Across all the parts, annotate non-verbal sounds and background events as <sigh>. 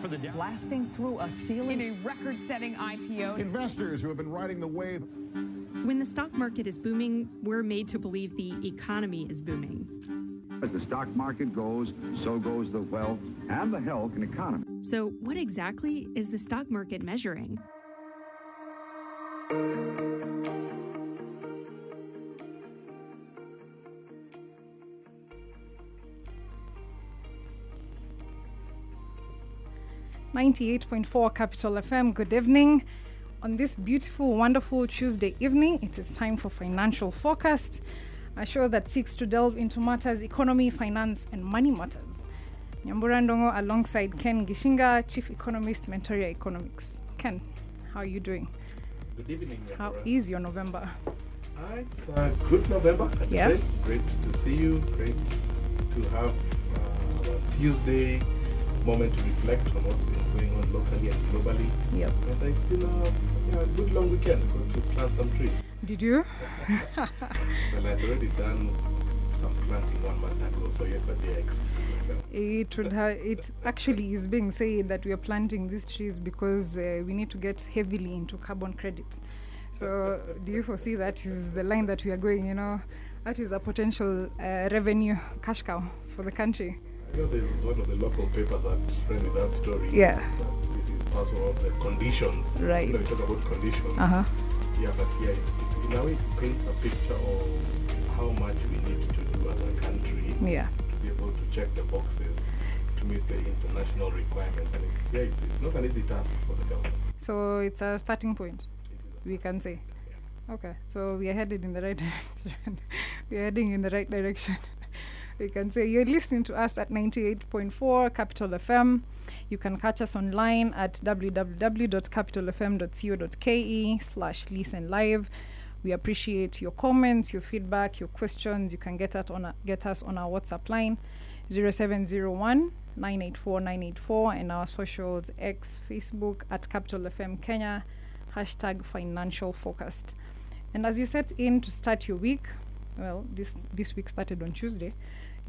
for the Dow. blasting through a ceiling. in a record setting IPO. Investors who have been riding the wave When the stock market is booming, we're made to believe the economy is booming. As the stock market goes, so goes the wealth and the health and economy. So, what exactly is the stock market measuring? Ninety-eight point four Capital FM. Good evening. On this beautiful, wonderful Tuesday evening, it is time for Financial Forecast, a show that seeks to delve into matters economy, finance, and money matters. Nyambura Ndongo alongside Ken Gishinga, Chief Economist, Mentoria Economics. Ken, how are you doing? Good evening, How Deborah. is your November? Ah, it's a good November, I'd Yeah. say. Great to see you. Great to have uh, a Tuesday moment to reflect on what's been going on locally and globally. Yep. And it's been a, yeah, a good long weekend. Got to plant some trees. Did you? <laughs> Well, I'd already done some planting one month ago, so yesterday I exceeded myself. It would have. It actually is being said that we are planting these trees because uh, we need to get heavily into carbon credits. So, do you foresee that is the line that we are going? You know, that is a potential uh, revenue cash cow for the country. I know there's one of the local papers that ran with that story. Yeah. That this is part of the conditions. Right. You know, we talk about conditions. Uh huh. Yeah, but yeah, it, in a way it paints a picture of how much we need to do as a country Yeah. to be able to check the boxes to meet the international requirements. And it's, yeah, it's, it's not an easy task for the government. So it's a starting point. A We can say. Yeah. Okay. So we are headed in the right <laughs> direction. we are heading in the right direction. We can say you're listening to us at 98.4 Capital FM. You can catch us online at www.capitalfm.co.ke slash listen live. We appreciate your comments, your feedback, your questions. You can get, at on a, get us on our WhatsApp line 0701 984 984 and our socials X, Facebook at Capital FM Kenya, hashtag financial focused. And as you set in to start your week, well, this, this week started on Tuesday,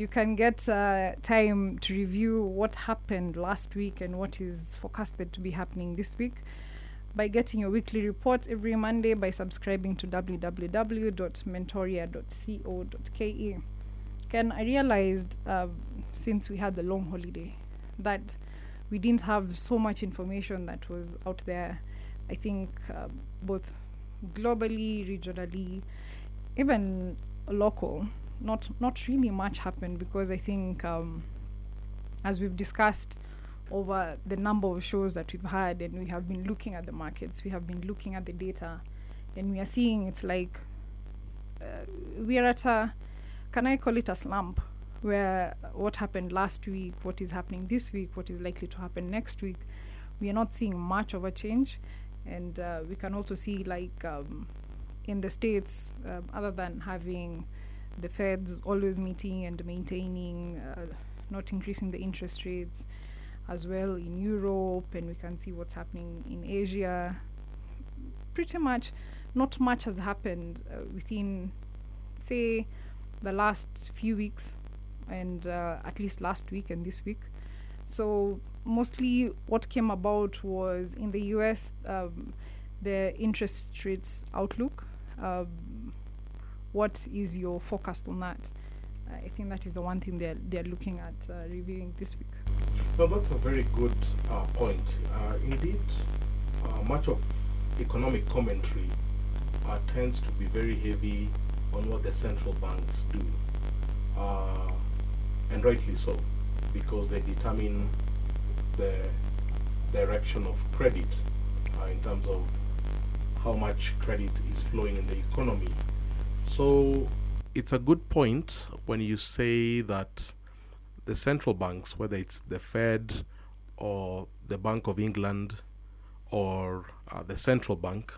you can get uh, time to review what happened last week and what is forecasted to be happening this week by getting your weekly report every Monday by subscribing to www.mentoria.co.ke. Ken, I realized uh, since we had the long holiday that we didn't have so much information that was out there. I think uh, both globally, regionally, even local. Not not really much happened because I think, um, as we've discussed over the number of shows that we've had, and we have been looking at the markets, we have been looking at the data, and we are seeing it's like uh, we are at a can I call it a slump where what happened last week, what is happening this week, what is likely to happen next week, we are not seeing much of a change. And uh, we can also see, like, um, in the States, um, other than having the feds always meeting and maintaining, uh, not increasing the interest rates, as well in Europe, and we can see what's happening in Asia. Pretty much, not much has happened uh, within, say, the last few weeks, and uh, at least last week and this week. So mostly, what came about was in the U.S. Um, the interest rates outlook. Um, what is your forecast on that? I think that is the one thing they're they're looking at uh, reviewing this week. Well, that's a very good uh, point. Uh, indeed, uh, much of economic commentary uh, tends to be very heavy on what the central banks do, uh, and rightly so, because they determine the direction of credit in terms of how much credit is flowing in the economy. So it's a good point when you say that the central banks, whether it's the Fed or the Bank of England or uh, the central bank,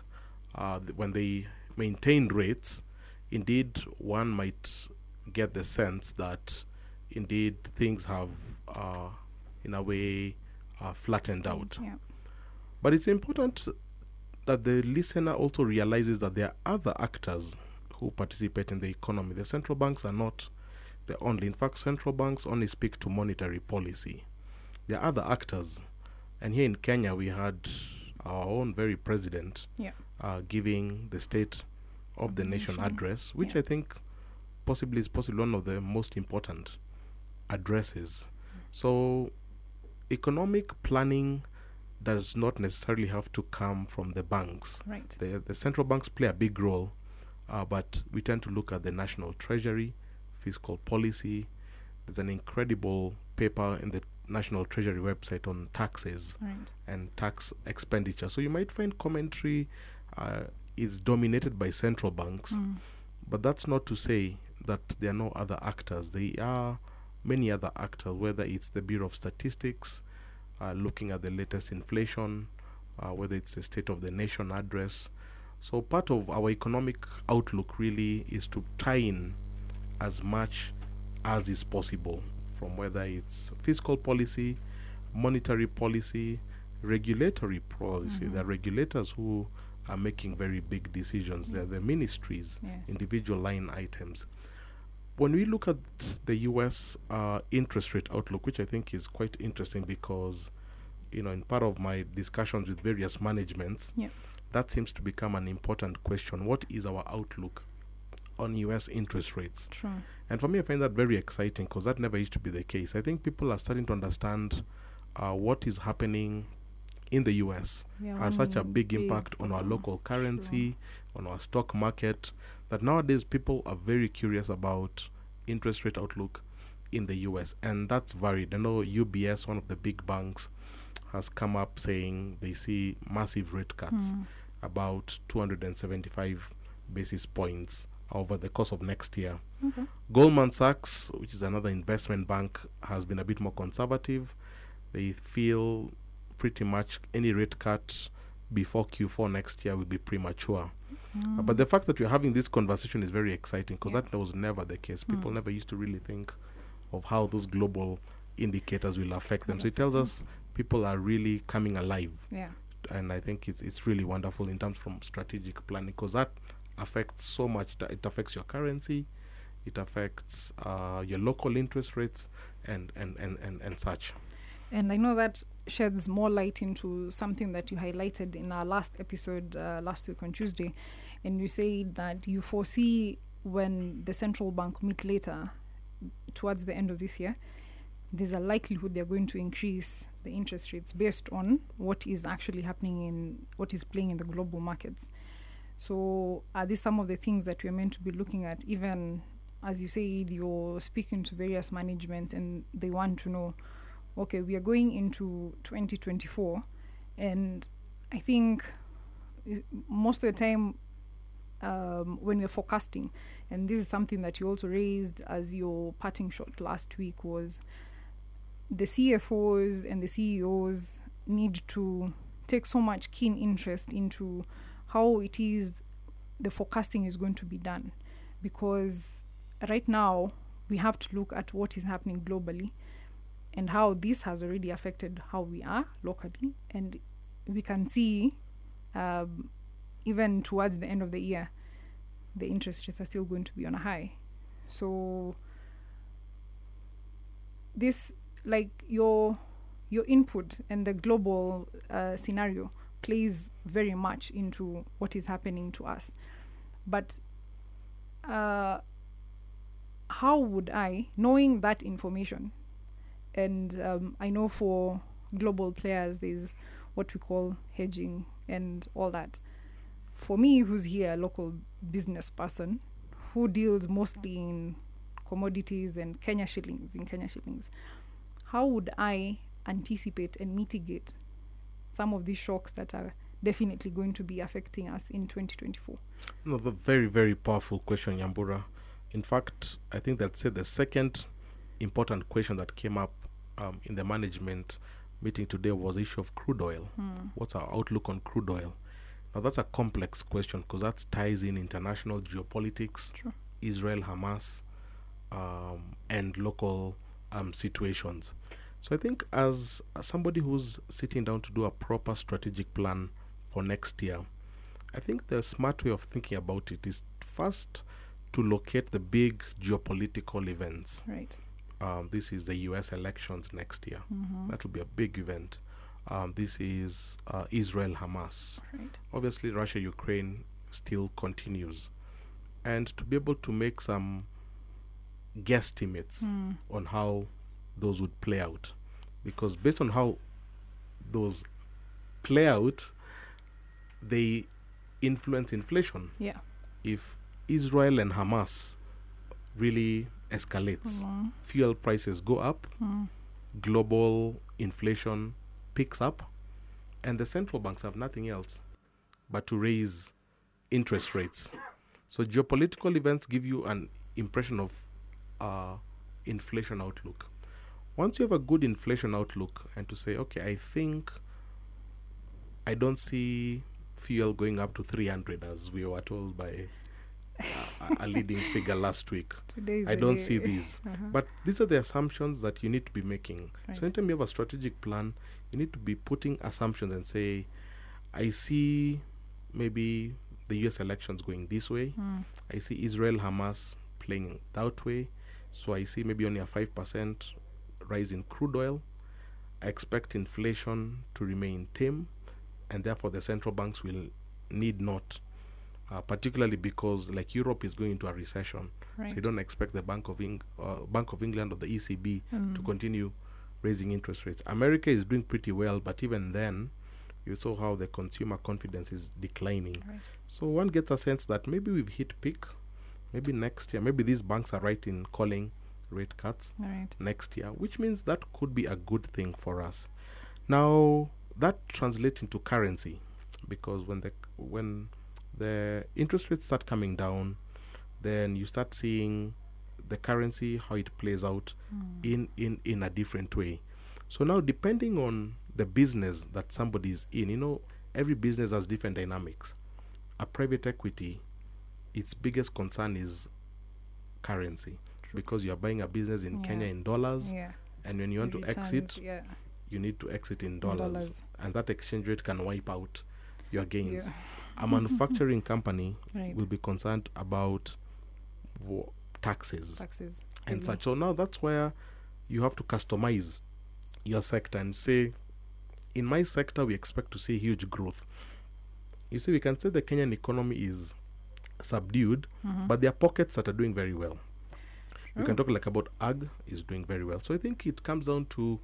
uh, when they maintain rates, indeed one might get the sense that indeed things have, uh, in a way, uh, flattened out. Yeah. But it's important that the listener also realizes that there are other actors who participate in the economy. The central banks are not the only. In fact, central banks only speak to monetary policy. There are other actors, and here in Kenya we had our own very president Yeah. uh, giving the state of the nation nation. address, which Yeah. I think possibly is possibly one of the most important addresses. So, economic planning does not necessarily have to come from the banks. Right. The, the central banks play a big role, uh, but we tend to look at the national treasury, fiscal policy. There's an incredible paper in the National Treasury website on taxes Right. and tax expenditure. So you might find commentary uh, is dominated by central banks, but that's not to say that there are no other actors. There are many other actors, whether it's the Bureau of Statistics, uh, looking at the latest inflation, uh, whether it's the State of the Nation address. So part of our economic outlook really is to tie in as much as is possible from whether it's fiscal policy, monetary policy, regulatory policy. There are regulators who are making very big decisions. They're the ministries, Yes. individual line items. When we look at the US uh, interest rate outlook, which I think is quite interesting because, you know, in part of my discussions with various managements, Yeah. That seems to become an important question. What is our outlook on US interest rates? True. And for me, I find that very exciting because that never used to be the case. I think people are starting to understand uh, what is happening in the US Yeah, has such a big big impact on our local currency, on our stock market, that nowadays people are very curious about interest rate outlook in the US. And that's varied. I know UBS, one of the big banks, has come up saying they see massive rate cuts, Hmm. About 275 basis points over the course of next year. Okay. Goldman Sachs, which is another investment bank, has been a bit more conservative. They feel pretty much any rate cut before Q4 next year will be premature. Uh, But the fact that we're having this conversation is very exciting because Yeah. that was never the case. People never used to really think of how those global indicators will affect them. So it tells us people are really coming alive Yeah. And I think it's it's really wonderful in terms from strategic planning because that affects so much. That it affects your currency, it affects uh, your local interest rates, and and, and, and and such. And I know that sheds more light into something that you highlighted in our last episode uh, last week on Tuesday. And you said that you foresee when the central bank meet later, towards the end of this year, there's a likelihood they're going to increase the interest rates based on what is actually happening in what is playing in the global markets. So, are these some of the things that we're meant to be looking at? Even as you said, you're speaking to various management and they want to know okay, we are going into 2024, and I think most of the time um, when we're forecasting, and this is something that you also raised as your parting shot last week, was the CFOs and the CEOs need to take so much keen interest into how it is the forecasting is going to be done. Because right now we have to look at what is happening globally and how this has already affected how we are locally. And we can see um, even towards the end of the year the interest rates are still going to be on a high. So this like your your input and the global uh, scenario plays very much into what is happening to us. But uh, how would i knowing that information and um, i know for global players there's what we call hedging and all that. For me who's here a local business person who deals mostly in commodities and kenya shillings in kenya shillings how would i anticipate and mitigate some of these shocks that are definitely going to be affecting us in 2024 Another very very powerful question, Nyambura. In fact, I think that's the second important question that came up um, in the management meeting today was the issue of crude oil. What's our outlook on crude oil? Now that's a complex question because that ties in international geopolitics, Israel, Hamas, um, and local um, situations. So I think as, somebody who's sitting down to do a proper strategic plan for next year, I think the smart way of thinking about it is first to locate the big geopolitical events. Right. Um, this is the U.S. elections next year. Mhm. That will be a big event. Um, this is uh, Israel Hamas. Right. Obviously, Russia Ukraine still continues, and to be able to make some guesstimates Mm. on how those would play out, because based on how those play out, they influence inflation. Yeah. If Israel and Hamas really escalates, Mhm. fuel prices go up, Mm. global inflation picks up, and the central banks have nothing else but to raise interest rates. So geopolitical events give you an impression of uh, inflation outlook. Once you have a good inflation outlook, and to say, okay, I think I don't see fuel going up to 300 as we were told by uh, a leading <laughs> figure last week. Today's I don't day. see these. <laughs> Uh-huh. But these are the assumptions that you need to be making. Right. So anytime you have a strategic plan, you need to be putting assumptions and say, I see maybe the US elections going this way. Mm. I see Israel Hamas playing that way. So I see maybe only a 5% rise in crude oil. I expect inflation to remain tame, and therefore the central banks will need not, uh, particularly because like Europe is going into a recession. So you don't expect the Bank of Eng- uh, Bank of England or the ECB to Mm. continue raising interest rates. America is doing pretty well, but even then, you saw how the consumer confidence is declining. Right. So one gets a sense that maybe we've hit peak. Maybe next year, maybe these banks are right in calling rate cuts Right. next year, which means that could be a good thing for us. Now that translates into currency, because when the when the interest rates start coming down, then you start seeing the currency how it plays out Mm. in in in a different way. So now, depending on the business that somebody is in, you know, every business has different dynamics. A private equity, its biggest concern is currency because you are buying a business in Yeah. Kenya in dollars, Yeah. and when you want The to returns, exit, Yeah. you need to exit in dollars, dollars. and that exchange rate can wipe out your gains. A manufacturing <laughs> company Right. will be concerned about wo- taxes Taxes. and such. So now that's where you have to customize your sector and say, in my sector, we expect to see huge growth. You see, we can say the Kenyan economy is subdued, Mhm. but there are pockets that are doing very well. You Oh. can talk like about ag is doing very well. So I think it comes down to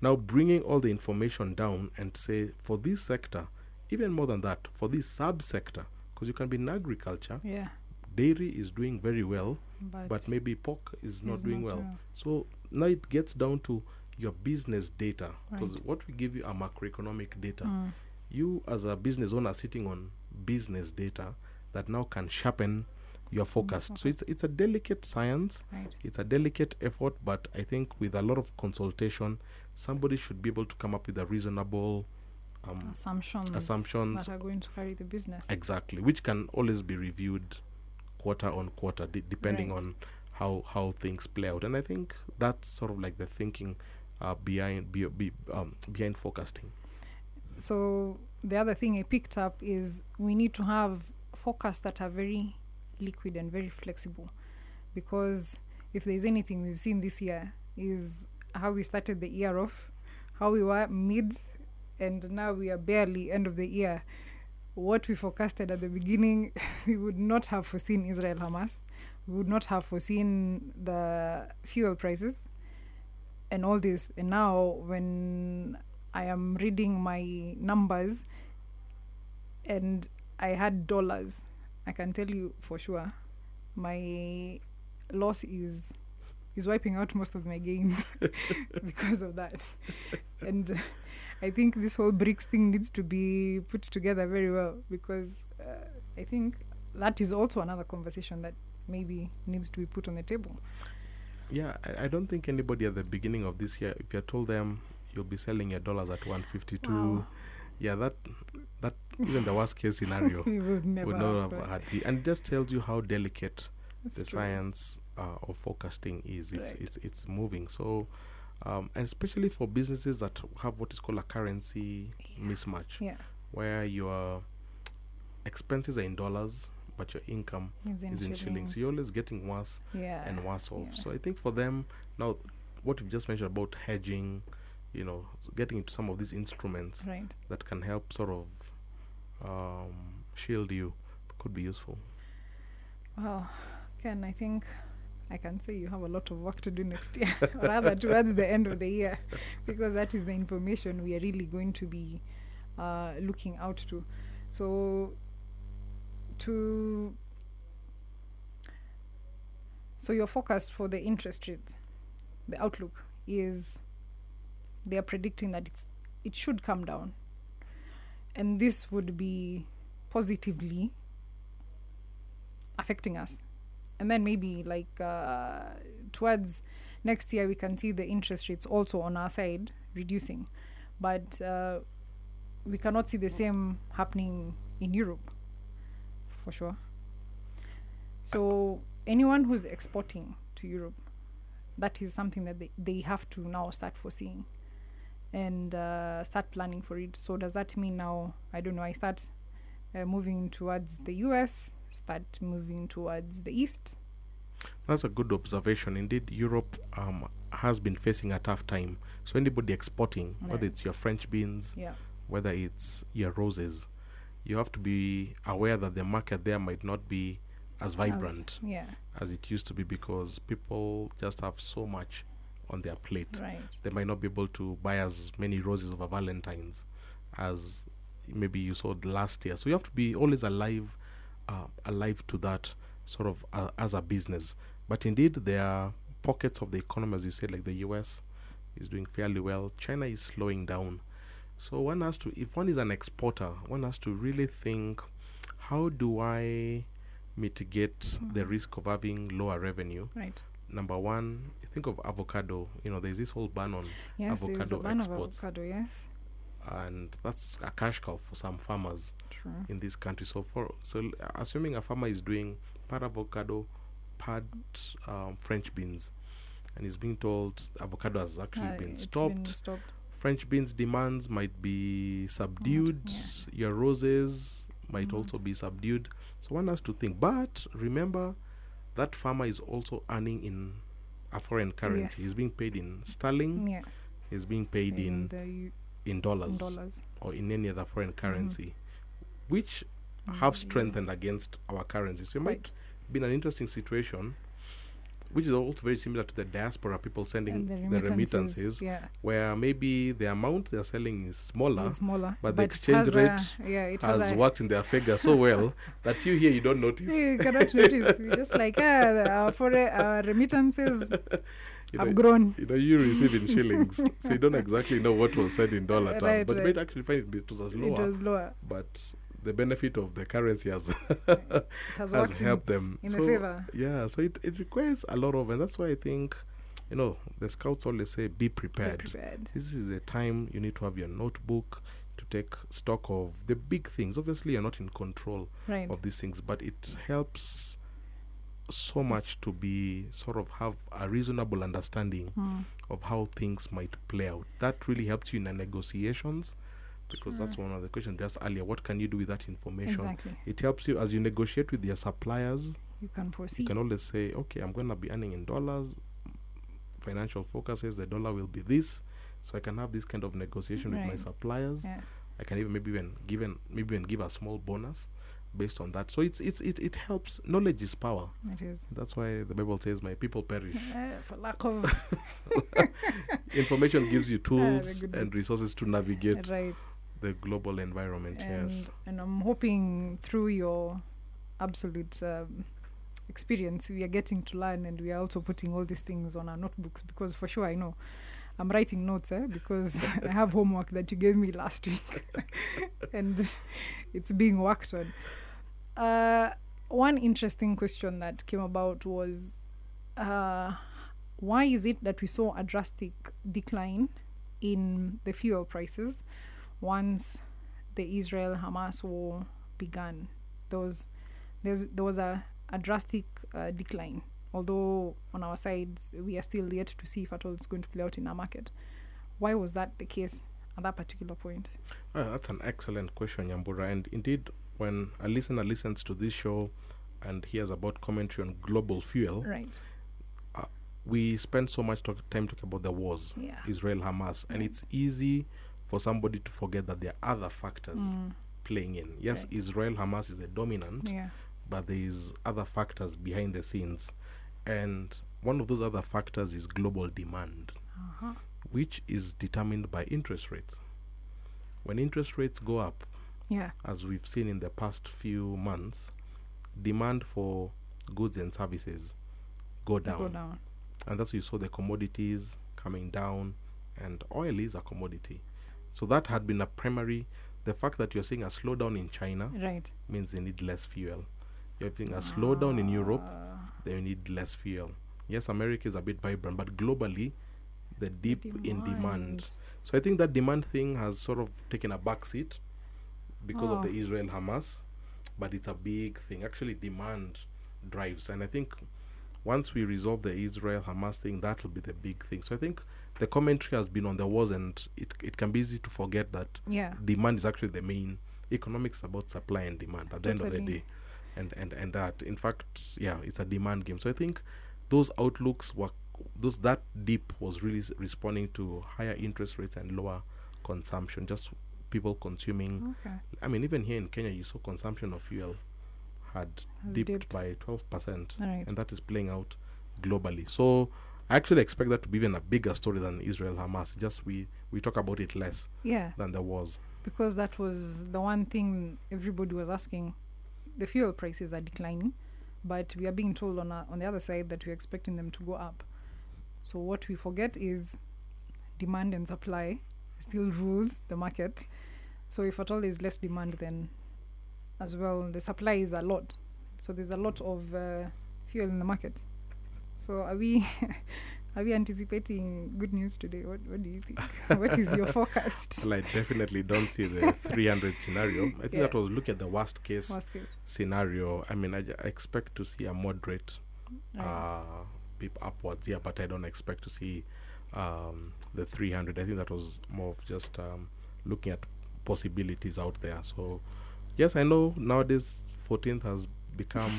now bringing all the information down and say for this sector, even more than that, for this subsector, because you can be in agriculture, Yeah. dairy is doing very well, But, but maybe pork is not doing not well. well. So now it gets down to your business data because Right. what we give you are macroeconomic data. Mm. You as a business owner sitting on business data that now can sharpen your forecast. So it's it's a delicate science. Right. It's a delicate effort, but I think with a lot of consultation, somebody should be able to come up with a reasonable um, assumptions, assumptions that are going to carry the business. exactly, which can always be reviewed quarter on quarter, de- depending Right. on how how things play out. And I think that's sort of like the thinking uh, behind be, be, um, behind forecasting. So the other thing I picked up is we need to have forecasts that are very liquid and very flexible, because if there's anything we've seen this year is how we started the year off, how we were mid, and now we are barely end of the year. What we forecasted at the beginning, <laughs> we would not have foreseen Israel Hamas. We would not have foreseen the fuel prices and all this. And now, when I am reading my numbers and I had dollars, I can tell you for sure my loss is is wiping out most of my gains <laughs> because of that. And <laughs> I think this whole BRICS thing needs to be put together very well because uh, I think that is also another conversation that maybe needs to be put on the table. Yeah, I, I don't think anybody at the beginning of this year, if you told them you'll be selling your dollars at 152, Wow. yeah, that that even the worst case scenario <laughs> would never would not have had. it. And that tells you how delicate That's the true. science uh, of forecasting is. It's Right. it's it's moving. So, um, and especially for businesses that have what is called a currency mismatch, Yeah. where your expenses are in dollars, but your income Is in is in shillings. shillings. You're always getting worse Yeah. and worse off. yeah. So I think for them now, what you've just mentioned about hedging, you know, getting into some of these instruments Right. that can help sort of um, shield you could be useful. Well, Ken, I think I can say you have a lot of work to do next year, <laughs> rather towards the end of the year, <laughs> because that is the information we are really going to be uh, looking out to. So, to so your forecast for the interest rates, the outlook is they are predicting that it's it should come down, and this would be positively affecting us. And then maybe like uh, towards next year we can see the interest rates also on our side reducing. But uh, we cannot see the same happening in europe for sure. So anyone who's exporting to europe that is something that they, they have to now start foreseeing and uh, start planning for it. So does that mean now i don't know i start uh, moving towards the us start moving towards the east? That's a good observation. Indeed, Europe um, has been facing a tough time. So anybody exporting, whether it's your French beans, yeah. whether it's your roses, you have to be aware that the market there might not be as vibrant As- yeah. as it used to be because people just have so much on their plate. right They might not be able to buy as many roses over Valentine's as maybe you saw last year. So you have to be always alive, uh, alive to that sort of uh, as a business. But indeed, there are pockets of the economy, as you said, like the U.S. is doing fairly well. China is slowing down. So one has to, if one is an exporter, one has to really think, how do I mitigate the risk of having lower revenue? right Number one, think of avocado. You know, there's this whole ban on yes avocado ban exports, avocado yes and that's a cash cow for some farmers true in this country. So for so assuming a farmer is doing part avocado, part um, French beans, and he's being told avocado has actually Uh, been stopped. been stopped French beans demands might be subdued. Your roses might Mm. also be subdued. So one has to think. But remember, that farmer is also earning in a foreign currency. Yes. He's being paid in sterling. yeah He's being paid in the in dollars, in dollars or in any other foreign Mm-hmm. currency, which have strengthened against our currency. So it might Quite. be an interesting situation, which is also very similar to the diaspora people sending the the remittances, remittances, yeah where maybe the amount they're selling is smaller, smaller but the exchange rate a, yeah it has worked in their favor so well <laughs> that you here you don't notice. you cannot notice <laughs> You're just like ah our foreign our remittances <laughs> You have know, grown you know, you receive in shillings, so you don't exactly know what was said in dollar terms, Right, but you might actually find it was as it lower. was lower But the benefit of the currency has it has has worked in- helped them. in so, favor. Yeah, so it, it requires a lot of, and that's why I think, you know, the scouts always say be Be prepared. prepared This is the time you need to have your notebook to take stock of the big things. Obviously, you're not in control right of these things, but it helps so much to be sort of have a reasonable understanding Hmm. of how things might play out. That really helps you in the negotiations because that's Hmm. one of the questions just earlier. What can you do with that information? exactly It helps you as you negotiate with your suppliers. you can foresee You can always say, okay, I'm going to be earning in dollars. Financial focus says the dollar will be this, so I can have this kind of negotiation with my suppliers. yeah I can even maybe even given maybe even give a small bonus based on that. So it's it's it, it helps. Knowledge is power. it is That's why the Bible says, "My people perish." uh, <laughs> for lack of <laughs> Information gives you <laughs> Ah, tools good. and resources to navigate right the global environment. and yes. and I'm hoping through your absolute um, experience we are getting to learn and we are also putting all these things on our notebooks because for sure I know I'm writing notes eh, because <laughs> I have homework that you gave me last week <laughs> and it's being worked on. Uh, one interesting question that came about was uh, why is it that we saw a drastic decline in the fuel prices once the Israel Hamas war began? There was, there's, there was a, a drastic uh, decline, although on our side we are still yet to see if at all it's going to play out in our market. Why was that the case at that particular point? Ah, that's an excellent question, Nyambura. And indeed, when a listener listens to this show and hears about commentary on global fuel, Right. we spend so much talk, time talking about the wars, Yeah. Israel Hamas, and it's easy for somebody to forget that there are other factors playing in. Yes, Mm. Right. Israel Hamas is the dominant, Yeah. but there is other factors behind the scenes, and one of those other factors is global demand, Uh-huh. which is determined by interest rates. When interest rates go up, Yeah. as we've seen in the past few months, demand for goods and services go down. Go down. And that's why you saw the commodities coming down, and oil is a commodity. So that had been a primary. The fact that you're seeing a slowdown in China Right. means they need less fuel. You're having a slowdown in Europe, Ah. they need less fuel. Yes, America is a bit vibrant, but globally, the dip in demand. demand. So I think that demand thing has sort of taken a back seat because of Oh. the Israel Hamas, but it's a big thing. Actually, demand drives, and I think once we resolve the Israel Hamas thing, that will be the big thing. So I think the commentary has been on the wars, and it it can be easy to forget that Yeah. demand is actually the main economics about supply and demand at the end of the day and and and that in fact yeah it's a demand game so i think those outlooks were those that dip was really s- responding to higher interest rates and lower consumption just people consuming Okay. i mean even here in kenya you saw consumption of fuel had dipped, dipped. by 12% Right. and that is playing out globally so i actually expect that to be even a bigger story than israel hamas just we we talk about it less Yeah. than there was because that was the one thing everybody was asking. The fuel prices are declining, but we are being told on, a, on the other side that we're expecting them to go up. So what we forget is demand and supply still rules the market. So if at all there's less demand, then as well the supply is a lot. So there's a lot of uh, fuel in the market. So are we <laughs> are we anticipating good news today? What what do you think? <laughs> what is your <laughs> forecast? Well, I definitely don't see the 300 scenario. I think Yeah. that was look at the worst case Worst case. scenario. I mean, I expect to see a moderate Right. uh, peep upwards here, but I don't expect to see um, the 300. I think that was more of just um, looking at possibilities out there. So, yes, I know nowadays 14th has become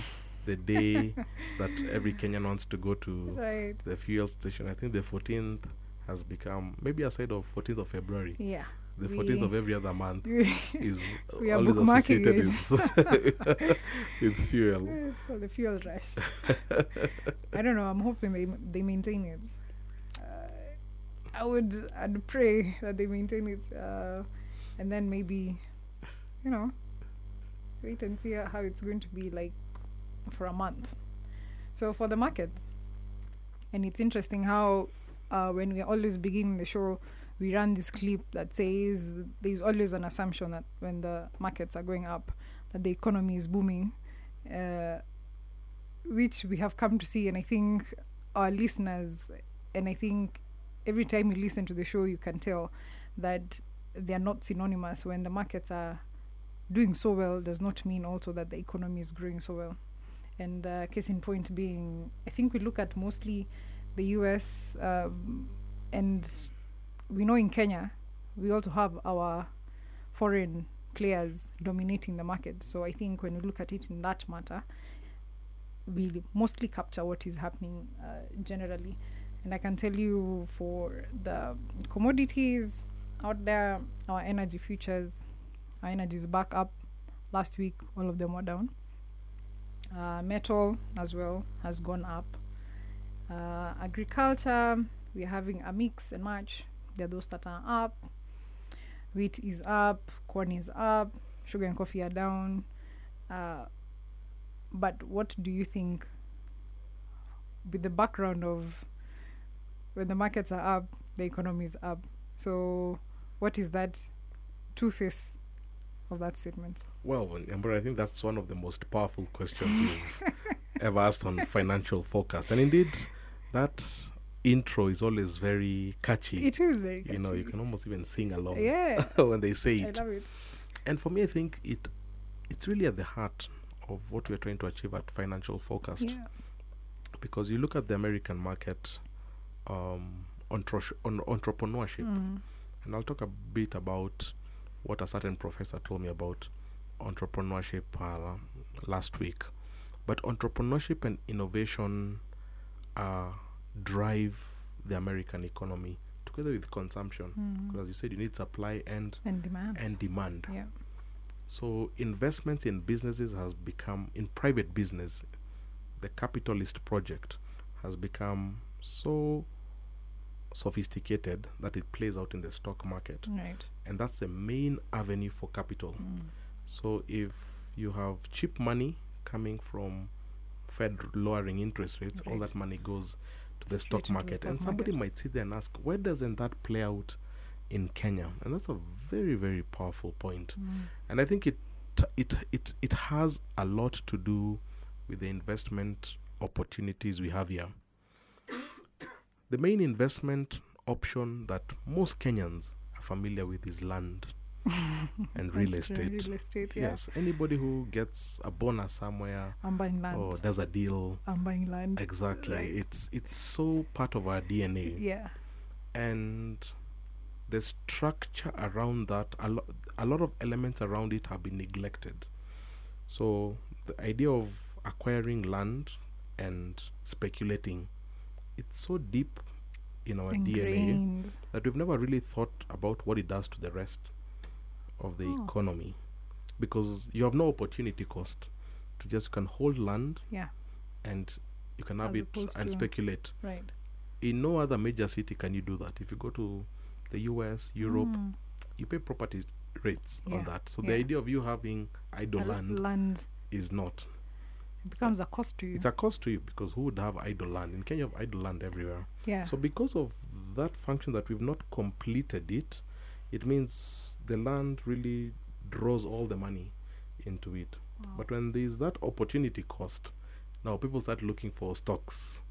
the day that every Kenyan wants to go to <laughs> Right. the fuel station. I think the 14th has become maybe aside of 14th of February Yeah. the We- 14th of every other month <laughs> is always associated with, <laughs> with fuel. It's called the fuel rush. I don't know. I'm hoping they they maintain it. Uh, I would I'd pray that they maintain it, uh, and then maybe, you know, wait and see how it's going to be like for a month. So for the market, and it's interesting how uh, when we always begin the show, we run this clip that says there's always an assumption that when the markets are going up, that the economy is booming, uh, which we have come to see. And I think our listeners, and I think every time you listen to the show, you can tell that they are not synonymous. When the markets are doing so well, does not mean also that the economy is growing so well. And uh, case in point being, I think we look at mostly the US, um, and we know in Kenya, we also have our foreign players dominating the market. So I think when we look at it in that matter, we mostly capture what is happening uh, generally. And I can tell you for the commodities out there, our energy futures, our energy is back up. Last week, all of them were down. Uh, metal as well has gone up. Uh, agriculture, we're having a mix and match. There are those that are up. Wheat is up, corn is up, sugar and coffee are down. Uh, but what do you think, with the background of when the markets are up, the economy is up? So, what is that two face of that statement? Well, Amber, I think that's one of the most powerful questions you've <laughs> ever asked on financial forecast. And indeed, that intro is always very catchy. It is very catchy. you know, you can almost even sing along Yeah, <laughs> when they say it. I love it. And for me, I think it it's really at the heart of what we're trying to achieve at Financial Forecast. Yeah, Because you look at the American market um, entre- on entrepreneurship, Mm. and I'll talk a bit about what a certain professor told me about entrepreneurship uh, last week. But entrepreneurship and innovation uh, drive the American economy together with consumption. Because as you said, you need supply and And demand. and demand. yeah. So investments in businesses has become in private business, the capitalist project has become so sophisticated that it plays out in the stock market. Right. And that's the main avenue for capital. So if you have cheap money coming from Fed lowering interest rates, all that money goes to the Straight stock into the market. stock and somebody market. might sit there and ask, why doesn't that play out in Kenya? And that's a very, very powerful point. Mm. And I think it it it it has a lot to do with the investment opportunities we have here. <coughs> The main investment option that most Kenyans are familiar with is land <laughs> and real estate. Real estate. Yeah. Yes, anybody who gets a bonus somewhere I'm buying land. or does a deal, I'm buying land. exactly. Right. It's it's so part of our DNA Yeah. and the structure around that a, lo- a lot of elements around it have been neglected so the idea of acquiring land and speculating it's so deep in our dna that we've never really thought about what it does to the rest of the Oh. economy because you have no opportunity cost to just can hold land Yeah. and you can have As it and speculate Right. in no other major city can you do that. If you go to the US, Europe, Mm. you pay property rates Yeah, on that. So yeah. the idea of you having idle land land is not. it becomes a cost to you. It's a cost to you because who would have idle land? In Kenya, you have idle land everywhere. yeah. So because of that function that we've not completed it, it means the land really draws all the money into it. But when there's that opportunity cost, now people start looking for stocks.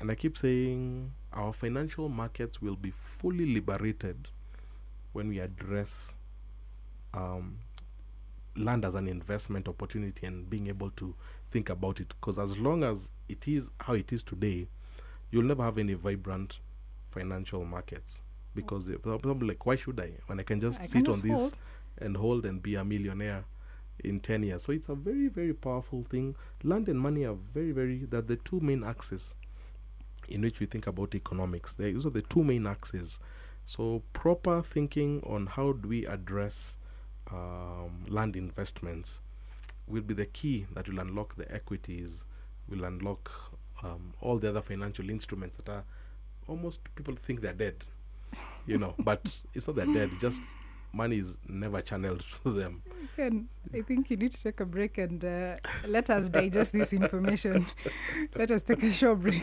And I keep saying our financial markets will be fully liberated when we address um, land as an investment opportunity and being able to think about it. Because as long as it is how it is today, you'll never have any vibrant financial markets. Because they- probably like, why should I when I can just I can sit just on this hold. and hold and be a millionaire in 10 years. So it's a very, very powerful thing. Land and money are very, very, they're the two main axes in which we think about economics. They- Those are the two main axes. So proper thinking on how do we address um, land investments will be the key that will unlock the equities, will unlock um, all the other financial instruments that are almost people think they're dead, you know, but it's not that dead. It's just money is never channeled <laughs> to them. I think you need to take a break and uh, let us digest this information. <laughs> let us take a short break.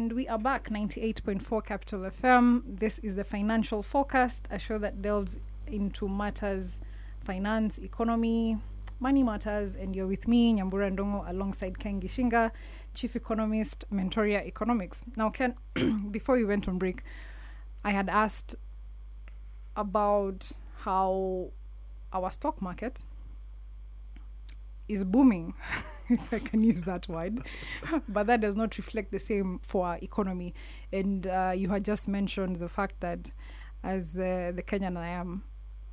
And we are back, 98.4 Capital FM. This is the Financial Forecast, a show that delves into matters finance, economy, money matters. And you're with me, Nyambura Ndongo, alongside Ken Gishinga, Chief Economist, Mentoria Economics. Now, Ken, <clears throat> before we went on break, I had asked about how our stock market is booming, <laughs> if <laughs> I can use that word, <laughs> but that does not reflect the same for our economy. And uh, you had just mentioned the fact that, as uh, the Kenyan I am,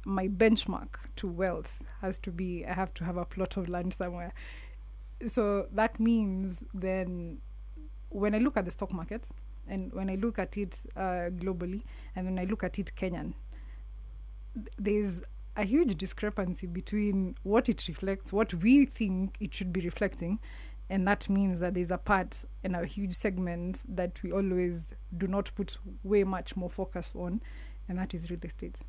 my benchmark to wealth has to be I have to have a plot of land somewhere. So that means then when I look at the stock market and when I look at it uh, globally and when I look at it Kenyan, th- there's a huge discrepancy between what it reflects, what we think it should be reflecting, and that means that there's a part and a huge segment that we always do not put way much more focus on, and that is real estate.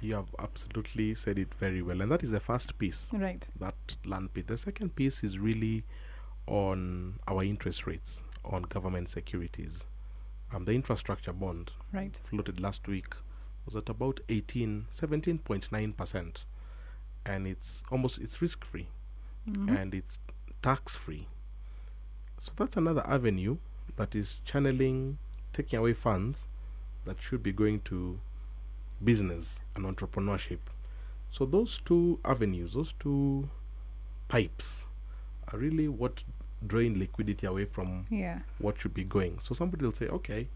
You have absolutely said it very well. And that is the first piece, Right. that land piece. The second piece is really on our interest rates on government securities. Um, the infrastructure bond Right. floated last week was at about 18, 17.9%. And it's almost, it's risk free mm-hmm. and it's tax free. So that's another avenue that is channeling, taking away funds that should be going to business and entrepreneurship. So those two avenues, those two pipes, are really what drain liquidity away from Yeah. what should be going. So somebody will say, okay,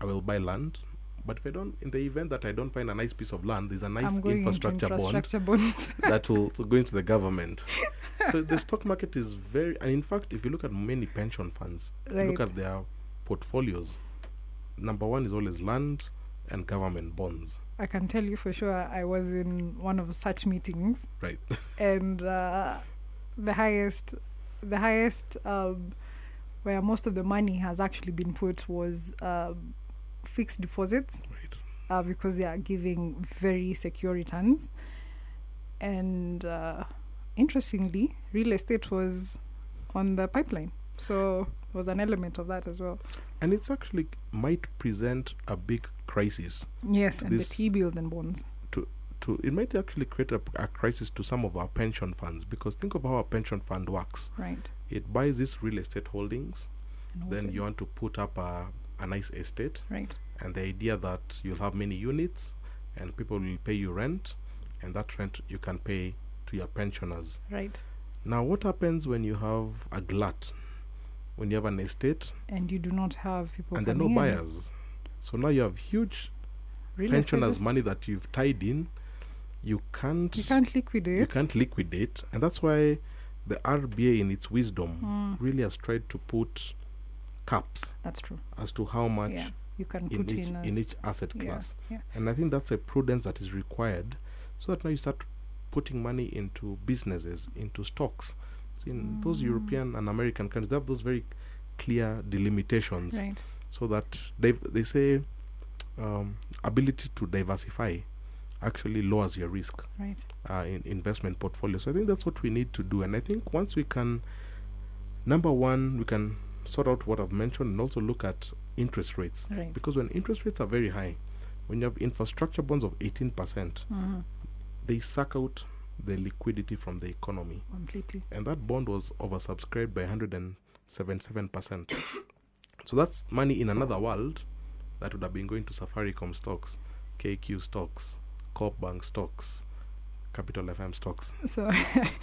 I will buy land, but if I don't, in the event that I don't find a nice piece of land, there's a nice infrastructure, infrastructure bond <laughs> that will <laughs> go into the government. <laughs> so the stock market is very, and in fact, if you look at many pension funds, you look at their portfolios, number one is always land and government bonds, I can tell you for sure. I was in one of such meetings, right? and uh, the highest, the highest, um, where most of the money has actually been put was um, fixed deposits, right. uh, because they are giving very secure returns. And uh, interestingly, real estate was on the pipeline, so it was an element of that as well. And it's actually might present a big crisis Yes, and the T bills and bonds. to to it might actually create a, a crisis to some of our pension funds because think of how a pension fund works. Right. It buys these real estate holdings, then you want to put up a, a nice estate, Right. and the idea that you'll have many units and people will pay you rent, and that rent you can pay to your pensioners. Right. Now, what happens when you have a glut? When you have an estate And you do not have people and there are no in. buyers, so now you have huge Real pensioners' money that you've tied in. You can't. You can't liquidate. you can't liquidate and that's why the RBA in its wisdom Mm. really has tried to put caps That's true. as to how much Yeah. You can in put each in, in each asset class yeah. and I think that's a prudence that is required so that now you start putting money into businesses into stocks so in those Mm. European and American countries they have those very clear delimitations Right. so that they they say um, ability to diversify actually lowers your risk Right. uh, in investment portfolio. So I think that's what we need to do. And I think once we can, number one, we can sort out what I've mentioned and also look at interest rates. Right. Because when interest rates are very high, when you have infrastructure bonds of 18%, Mhm. they suck out the liquidity from the economy. Completely. And that bond was oversubscribed by 177%. <coughs> so that's money in another world that would have been going to Safaricom stocks, KQ stocks, Co-op Bank stocks, Capital FM stocks. So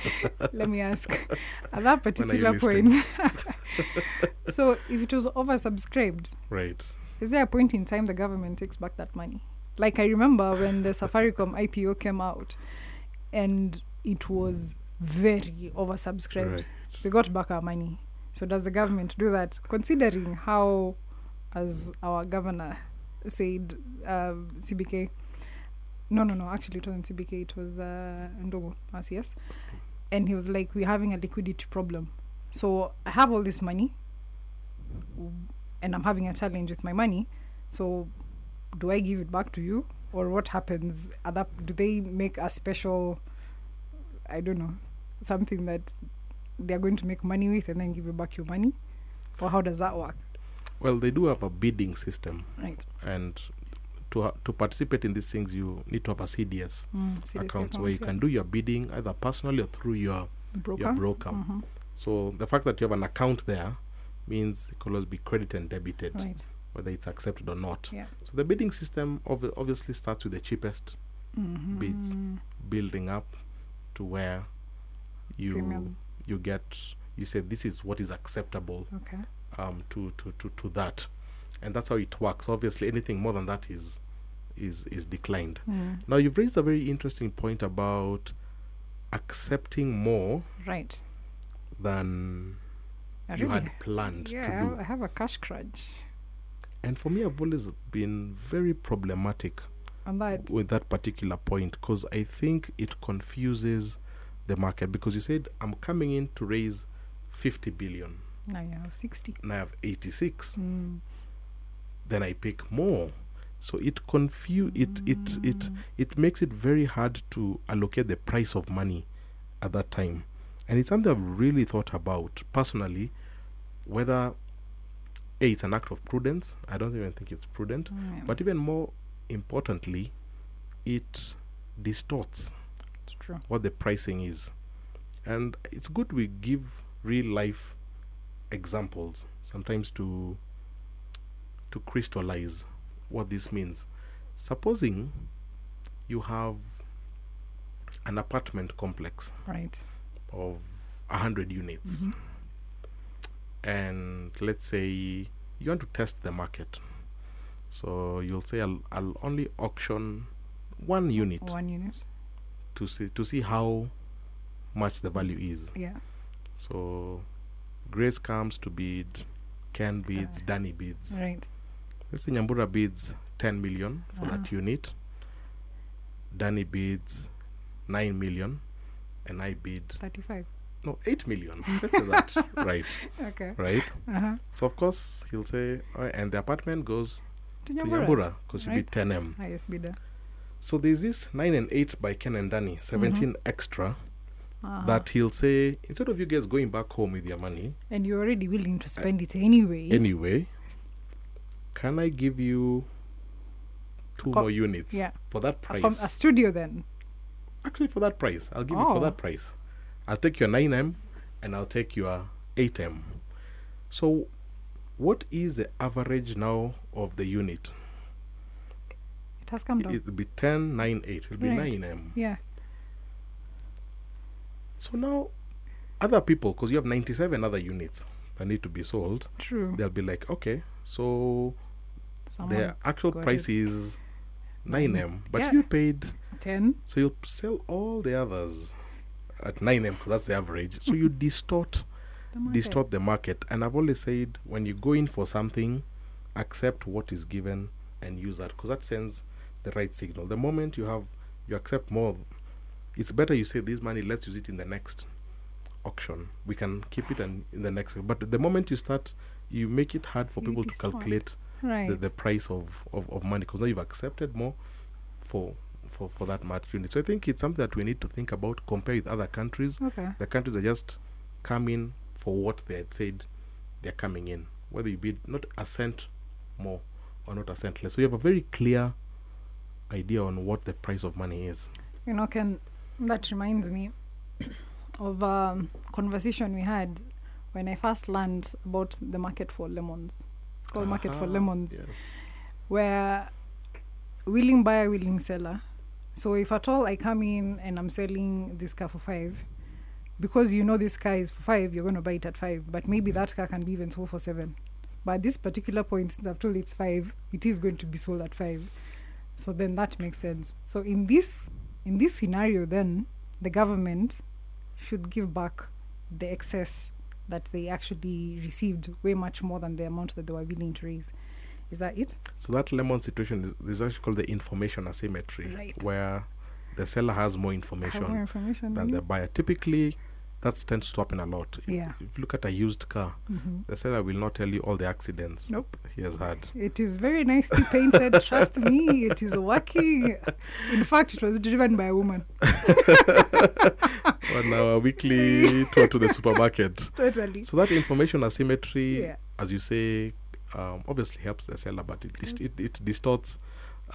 <laughs> let me ask at that When are you particular point. <laughs> so if it was oversubscribed, Right. is there a point in time the government takes back that money? Like I remember when the Safaricom <laughs> IPO came out, and it was very oversubscribed. Right. We got back our money. So does the government do that? Considering how, as our governor said, um, CBK. No, no, no. Actually, it wasn't CBK. It was uh, Ndung'u RCS, and he was like, "We're having a liquidity problem. So I have all this money, and I'm having a challenge with my money. So do I give it back to you, or what happens? That, do they make a special? I don't know, something that they're going to make money with and then give you back your money, or how does that work? Well, they do have a bidding system, Right. and to to participate in these things, you need to have a CDS Mm, CDS accounts where you account, can do your bidding either personally or through your Broker. your broker. Mhm. So the fact that you have an account there means it can always be credited and debited, Right. whether it's accepted or not. Yeah. So the bidding system obvi- obviously starts with the cheapest bids, Mhm. building up to where you Premium. you get you say this is what is acceptable Okay. um, to, to, to, to that, and that's how it works. Obviously, anything more than that is is is declined. Mm. Now you've raised a very interesting point about accepting more Right. than I you had planned yeah, to I do. have- I have a cash crunch And for me, I've always been very problematic that. with that particular point because I think it confuses the market. Because you said, I'm coming in to raise 50 billion, Now you have 60. and I have 86, Mm. Then I pick more. So it confu- it, it, it, it makes it very hard to allocate the price of money at that time. And it's something I've really thought about personally, whether A, it's an act of prudence. I don't even think it's prudent. Mm, But even more importantly, it distorts what the pricing is. And it's good we give real life examples sometimes to to crystallize what this means. Supposing you have an apartment complex Right. of 100 units Mhm. and let's say you want to test the market so you'll say I'll, I'll only auction one unit One unit. to see to see how much the value is Yeah. so grace comes to bid ken bids Uh, danny bids Right. Let's say nyambura bids 10 million for that Uh-huh. unit danny bids 9 million and i bid 35. no 8 million let's say that <laughs> right Okay. right Uh-huh. so of course he'll say "Oh, and the apartment goes To Nyambura. because you Right. bid 10m Highest bidder. so there's this 9 and 8 by ken and danny 17 extra Uh-huh. that he'll say instead of you guys going back home with your money And you're already willing to spend it anyway. anyway can i give you two more units yeah. for that A, price com- a studio then. actually for that price i'll give you for Oh. that price i'll take your 9m and i'll take your 8m so what is the average now of the unit It has come down. it'll be 10 9 8 it'll be 9m yeah. so now other people because you have 97 other units that need to be sold True. they'll be like okay so Someone the actual price it. is 9m but Yeah. you paid 10. so you'll sell all the others at 9m because that's the average so you distort <laughs> The market. distort the market and i've always said when you go in for something accept what is given and use that because that sends the right signal the moment you have you accept more it's better you say this money let's use it in the next auction we can keep it and in the next but the moment you start you make it hard for You people to calculate Right. the, the price of, of, of money because now you've accepted more for for for that much unit. So i think it's something that we need to think about compare with other countries. Okay. the countries that just come in for what they had said they're coming in whether you bid not a cent more or not a cent less. So you have a very clear idea on what the price of money is. You know, can that reminds me <coughs> of a conversation we had when I first learned about the market for lemons. It's called market for lemons, yes where willing buyer, willing seller. So if at all I come in and I'm selling this car for five, because you know this car is for five, you're going to buy it at five. But maybe mm. that car can be even sold for seven. But at this particular point, since I've told it's five, it is going to be sold at five. So then that makes sense. So in this in this scenario, then the government should give back the excess that they actually received, way much more than the amount that they were willing to raise. Is that it? so that lemon situation is, is actually called the information asymmetry Right. where the seller has more information more information than than the buyer typically that tends to happen a lot If- Yeah. if you look at a used car Mhm. the seller will not tell you all the accidents Nope. he has had It is very nicely painted. <laughs> Trust me, it is working. In fact, it was driven by a woman. <laughs> on our weekly tour to the supermarket. <laughs> Totally. So that information asymmetry, Yeah. as you say, um, obviously helps the seller, but it dist- it, it distorts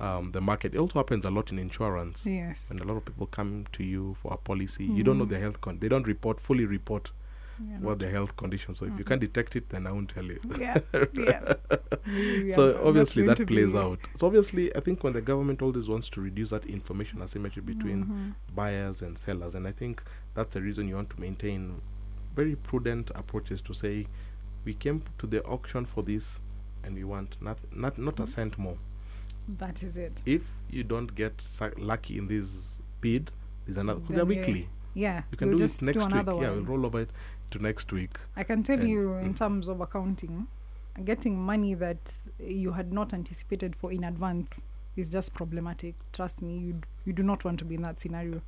um, the market. It also happens a lot in insurance. Yes. When a lot of people come to you for a policy, you don't know Mhm. their health con. They don't report fully report Yeah, what their health condition. So if you Mhm. can't detect it, then I won't tell you. Yeah, <laughs> yeah. <laughs> We so obviously that plays be- out. So obviously, I think when the government always wants to reduce that information asymmetry between Mhm. buyers and sellers, and I think that's the reason you want to maintain very prudent approaches to say we came to the auction for this, and we want not not not a cent more. That is it. If you don't get lucky in this bid, there's another. they're weekly. Yeah, You can we'll do just it next do week. another Yeah, we'll roll over it to next week. I can tell And- you in mm. terms of accounting, getting money that you had not anticipated for in advance is just problematic. Trust me, you d- you do not want to be in that scenario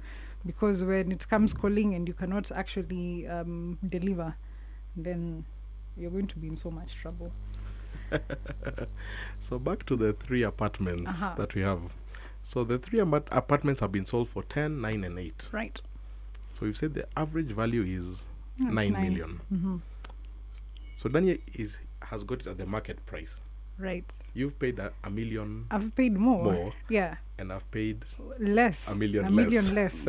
because when it comes calling and you cannot actually um, deliver, then you're going to be in so much trouble. <laughs> so back to the three apartments Uh-huh. that we have. So the three apartments have been sold for 10, 9, and 8. Right. So we've said the average value is Yeah, it's nine nine. million. Mhm. So Daniel is has got it at the market price. Right. You've paid a, a million I've paid more. more, Yeah. and I've paid Less. a million A less. million less.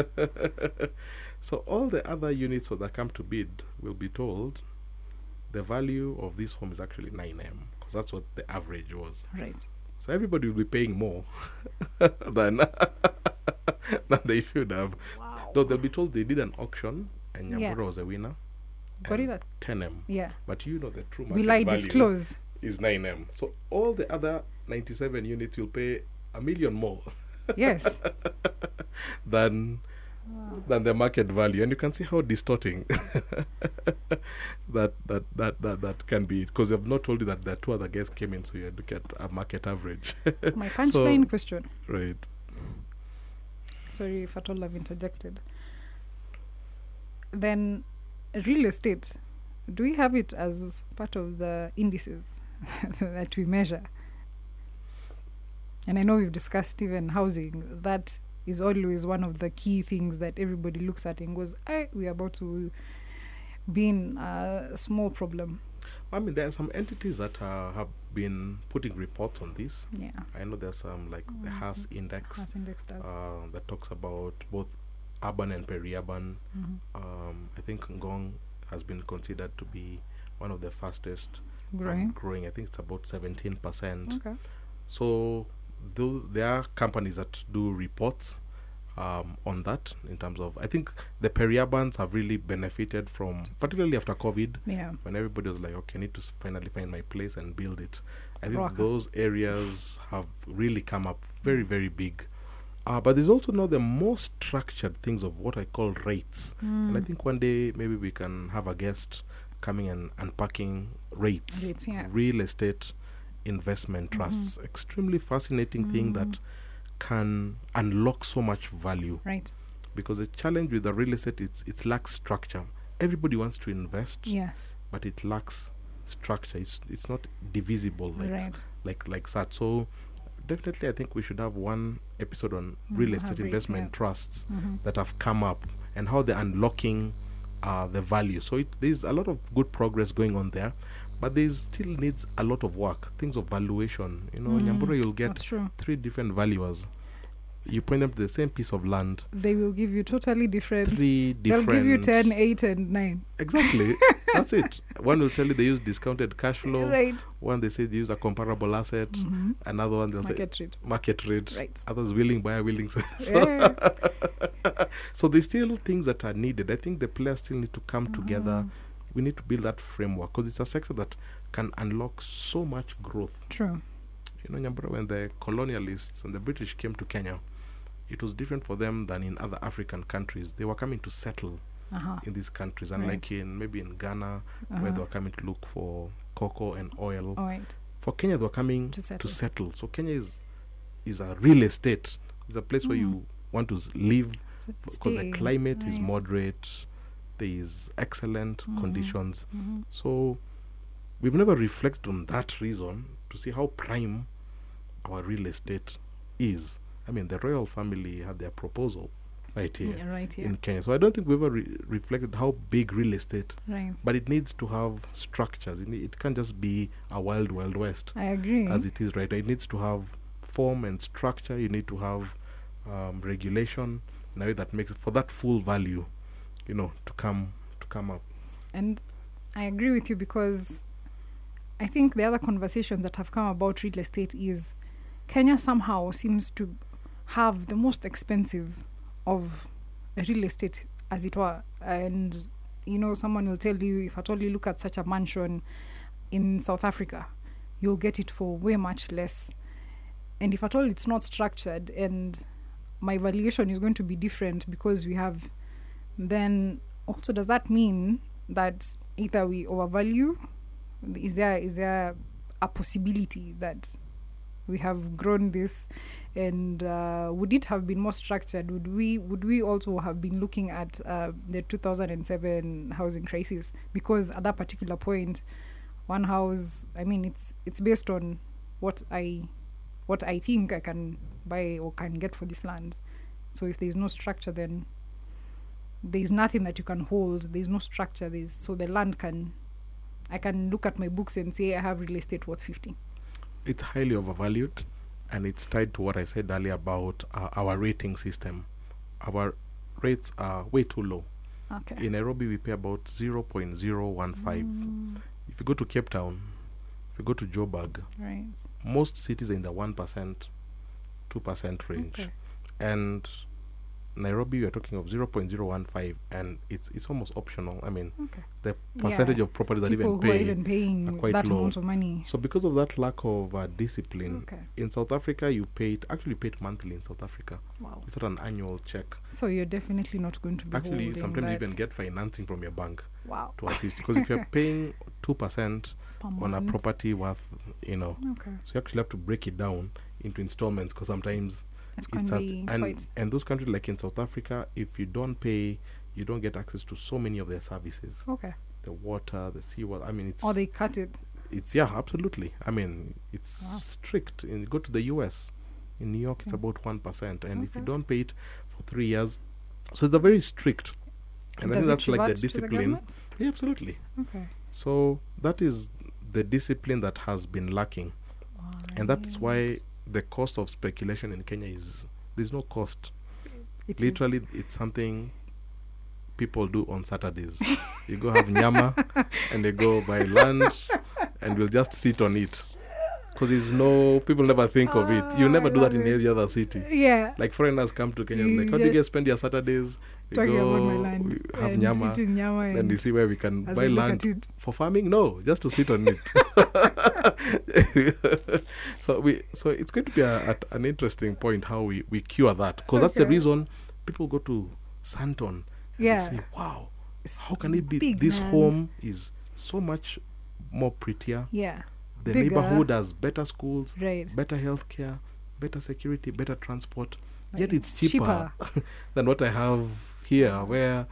<laughs> so all the other units that come to bid will be told the value of this home is actually 9m because that's what the average was. Right. So everybody will be paying more <laughs> than <laughs> than they should have. Wow. Though they'll be told they did an auction and Yeah. Nyambura was a winner. Got it 10M. Yeah. But you know the true market Will I value disclose? is 9M. So all the other 97 units will pay a million more Yes. <laughs> than than the market value, and you can see how distorting <laughs> that that that that that can be. Because I've not told you that the two other guys came in, so you look at a market average. <laughs> My So- punchline question. right. Sorry if at all I've interjected. Then, real estate, do we have it as part of the indices <laughs> that we measure? And I know we've discussed even housing. That is always one of the key things that everybody looks at and goes, "I we're about to be in a small problem." I mean, there are some entities that uh, have been putting reports on this. Yeah. I know there's some like the Hass Index Hass Index does. uh, that talks about both urban and peri-urban. Mhm. Um, I think Ngong has been considered to be one of the fastest um, Growing. growing. I think it's about 17%. Okay. So those there are companies that do reports um, on that in terms of I think the peri-urbans have really benefited from particularly after COVID Yeah. when everybody was like okay I need to finally find my place and build it I think Rocker. those areas have really come up very very big uh, but there's also now the more structured things of what I call REITs and I Mm. think one day maybe we can have a guest coming and unpacking REITs, REITs, yeah. real estate investment trusts. Extremely fascinating thing that can unlock so much value Right. because the challenge with the real estate it's it lacks structure. Everybody wants to invest, Yeah. but it lacks structure. It's it's not divisible like Right. like like that. So definitely, I think we should have one episode on real Mhm, estate investment yeah. trusts Mhm. that have come up and how they're unlocking uh, the value. So it, there's a lot of good progress going on there, but there still needs a lot of work. Things of valuation. You know, Mm, Nyambura, you'll get three different valuers. You point them to the same piece of land. They will give you totally different. Three different <laughs> They'll give you 10, 8, and 9. Exactly. <laughs> That's it. One will tell you they use discounted cash flow. Right. One they say they use a comparable asset. Mhm. Another one they'll Market say rate. market rate. Right. Others willing buyer, willing <laughs> seller. Yeah. so there's still things that are needed. I think the players still need to come together. Mm. We need to build that framework because it's a sector that can unlock so much growth. True. You know, Nyambura, when the colonialists and the British came to Kenya, it was different for them than in other African countries. They were coming to settle Uh-huh. in these countries, Right. unlike in maybe in Ghana, where Uh-huh. they were coming to look for cocoa and oil. All right. For Kenya, they were coming To to settle. settle. So Kenya is is a real estate. It's a place where you want to live because the climate is moderate. There is excellent Mhm. conditions. Mhm. So we've never reflected on that reason to see how prime our real estate is. I mean, the royal family had their proposal right here Yeah, right here. in Kenya. So I don't think we've ever re- reflected how big real estate, Right. but it needs to have structures. It, ne- it can't just be a wild, wild west I agree. as it is right now. It needs to have form and structure. You need to have um, regulation in a way that makes for that full value, you know, to come to come up. And I agree with you because I think the other conversations that have come about real estate is Kenya somehow seems to have the most expensive of real estate, as it were. And, you know, someone will tell you if at all you look at such a mansion in South Africa, you'll get it for way much less. And if at all it's not structured and my valuation is going to be different because we have then also does that mean that either we overvalue? Is there is there a possibility that we have grown this? And uh, would it have been more structured? Would we would we also have been looking at uh, the 2007 housing crisis? Because at that particular point one house i mean it's it's based on what i what i think i can buy or can get for this land. So if there's no structure then there's nothing that you can hold there's no structure there's so the land can i can look at my books and say i have real estate worth 50 It's highly overvalued, and it's tied to what I said earlier about uh, our rating system. Our rates are way too low. okay In Nairobi, we pay about 0.015. If you go to Cape Town, if you go to Joburg, Right. most cities are in the 1%, 2% range. Okay. And Nairobi, we're talking of 0.015, and it's it's almost optional. I mean, Okay. the percentage Yeah. of properties that even pay are even paying are quite that low. amount of money. So because of that lack of uh, discipline, Okay. in South Africa you pay it actually pay it monthly in South Africa. Wow. It's not an annual check. So you're definitely not going to be Actually, sometimes you even get financing from your bank wow. to assist because if you're <laughs> paying two percent Per on a property worth, you know, Okay. so you actually have to break it down into installments because sometimes It can it's as- be and quite and those countries like in South Africa, if you don't pay, you don't get access to so many of their services, okay. the water, the seawater. I mean, it's Or they cut it. it's yeah, absolutely. I mean, it's Wow. strict. In go to the U.S. In New York, it's about one percent, and if you don't pay it for three years, so they're very strict. And I Does think it that's like the discipline. government? yeah, absolutely. Okay. So that is the discipline that has been lacking, and that's why the cost of speculation in Kenya is there's no cost. It is- Literally, it's something people do on Saturdays. you go have nyama, <laughs> and they go buy lunch, and we'll just sit on it. Because there's no people never think of it. You Ah, never I do that in it. any other city. Yeah. Like foreigners come to Kenya, like how do you guys spend your Saturdays? We Talking go, about my land. we have and nyama, eating nyama we and see where we can buy land for farming. No, just to sit on it. <laughs> so we, so it's going to be a, at an interesting point how we we cure that because that's the reason people go to Sandton. And Yeah. Say, "Wow, It's how can it be? This land. home is so much more prettier. Yeah. The bigger. neighborhood has better schools, Right. better healthcare, better security, better transport. Like Yet it's it's cheaper, <laughs> than what I have here, where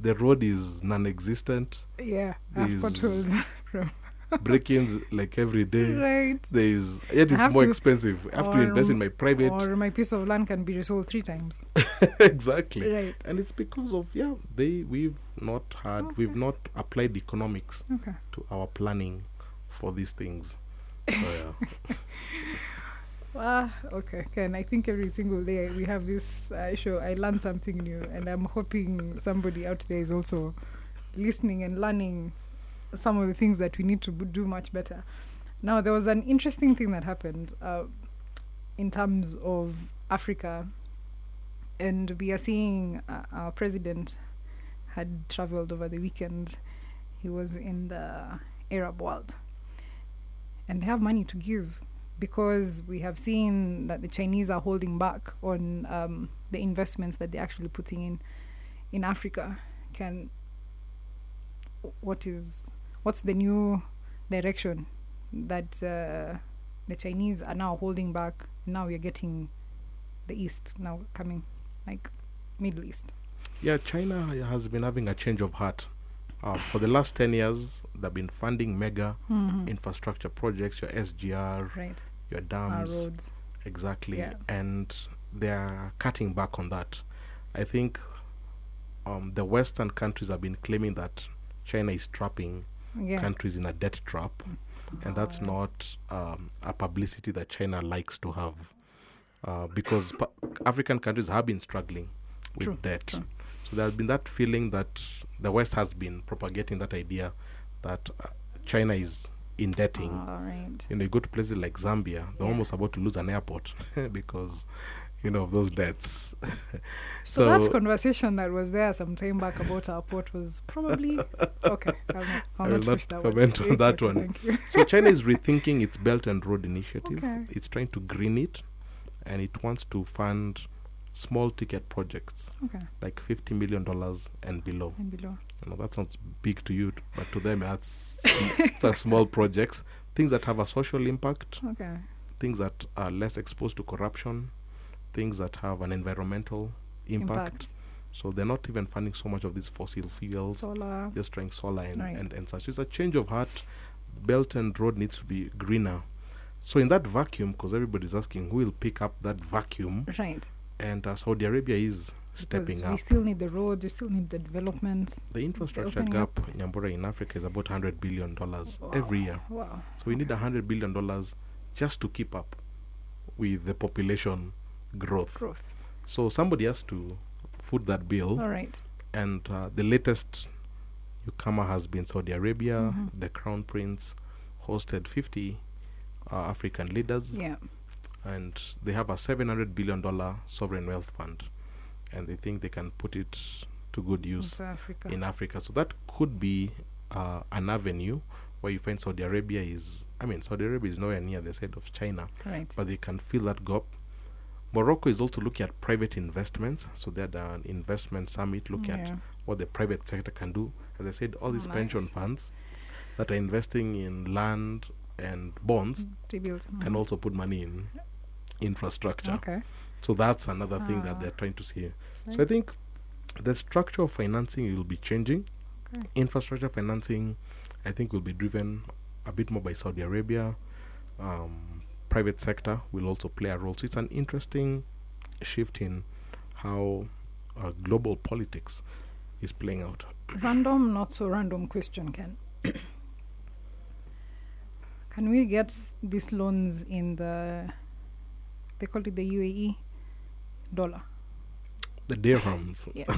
the road is non-existent. Yeah. Potholes <laughs> from <laughs> break-ins like every day. right. There is yet it's more to- expensive. I have to invest in my private. Or my piece of land can be resold three times. <laughs> exactly. Right. And it's because of yeah, they we've not had we've not applied economics Okay. to our planning for these things. So yeah. Ah, okay. Ken, I think every single day we have this uh, show, I learn something new, and I'm hoping somebody out there is also listening and learning some of the things that we need to b- do much better. Now, there was an interesting thing that happened uh, in terms of Africa, and we are seeing uh, our president had traveled over the weekend. He was in the Arab world, and they have money to give because we have seen that the Chinese are holding back on um, the investments that they're actually putting in in Africa. Can what is what's the new direction that uh, the Chinese are now holding back? Now we're getting the East now coming, like Middle East. Yeah, China has been having a change of heart. Uh, for the last 10 years, they've been funding mega infrastructure projects, your SGR, Right, your our dams. Exactly. Yeah. And they're cutting back on that. I think um, the Western countries have been claiming that China is trapping Yeah, countries in a debt trap. And that's not um, a publicity that China likes to have. Uh, because pa- African countries have been struggling with True, debt. true. So there's been that feeling that the West has been propagating that idea that uh, China is indebting. all ah, right. You know, you go to places like Zambia, they're Yeah. almost about to lose an airport <laughs> because, you know, of those debts. <laughs> So, that conversation that was there some time back about our port was probably <laughs> okay. I'll I'll I will not not comment one. on that okay, one. So China is rethinking its Belt and Road Initiative. Okay. It's trying to green it, and it wants to fund small ticket projects Okay, like fifty million dollars and below. and below. You know, that sounds big to you, but to them that's it's a small projects, things that have a social impact, Okay, things that are less exposed to corruption, things that have an environmental impact. impact, So they're not even funding so much of these fossil fuels, solar. just trying solar and, Right. and, and such. It's a change of heart. Belt and road needs to be greener. So in that vacuum, because everybody's asking who will pick up that vacuum, Right. and uh, Saudi Arabia is stepping up. We still need the roads. We still need the development. The infrastructure gap, Nyambura in Africa, is about hundred billion dollars every year. Wow. So we need hundred billion dollars just to keep up with the population growth. Growth. So somebody has to foot that bill, All right. and uh, the latest newcomer has been Saudi Arabia, Mhm. the Crown Prince, hosted 50 uh, African leaders, Yeah. and they have a 700 billion dollar sovereign wealth fund, and they think they can put it to good use Africa. in Africa. So that could be uh, an avenue where you find Saudi Arabia is. I mean, Saudi Arabia is nowhere near the side of China, Right. but they can fill that gap. Morocco is also looking at private investments. So they had an investment summit looking Yeah. at what the private sector can do. As I said, all Oh, these pension funds that are investing in land and bonds build. can also put money in infrastructure. Okay. So that's another thing that Ah. they're trying to see. So I think the structure of financing will be changing. Okay. Infrastructure financing, I think, will be driven a bit more by Saudi Arabia. Um, private sector will also play a role. So it's an interesting shift in how uh, global politics is playing out. <coughs> Random, not so random question, Ken. <coughs> Can we get these loans in the, they call it the UAE dollar? The dirhams. Yeah.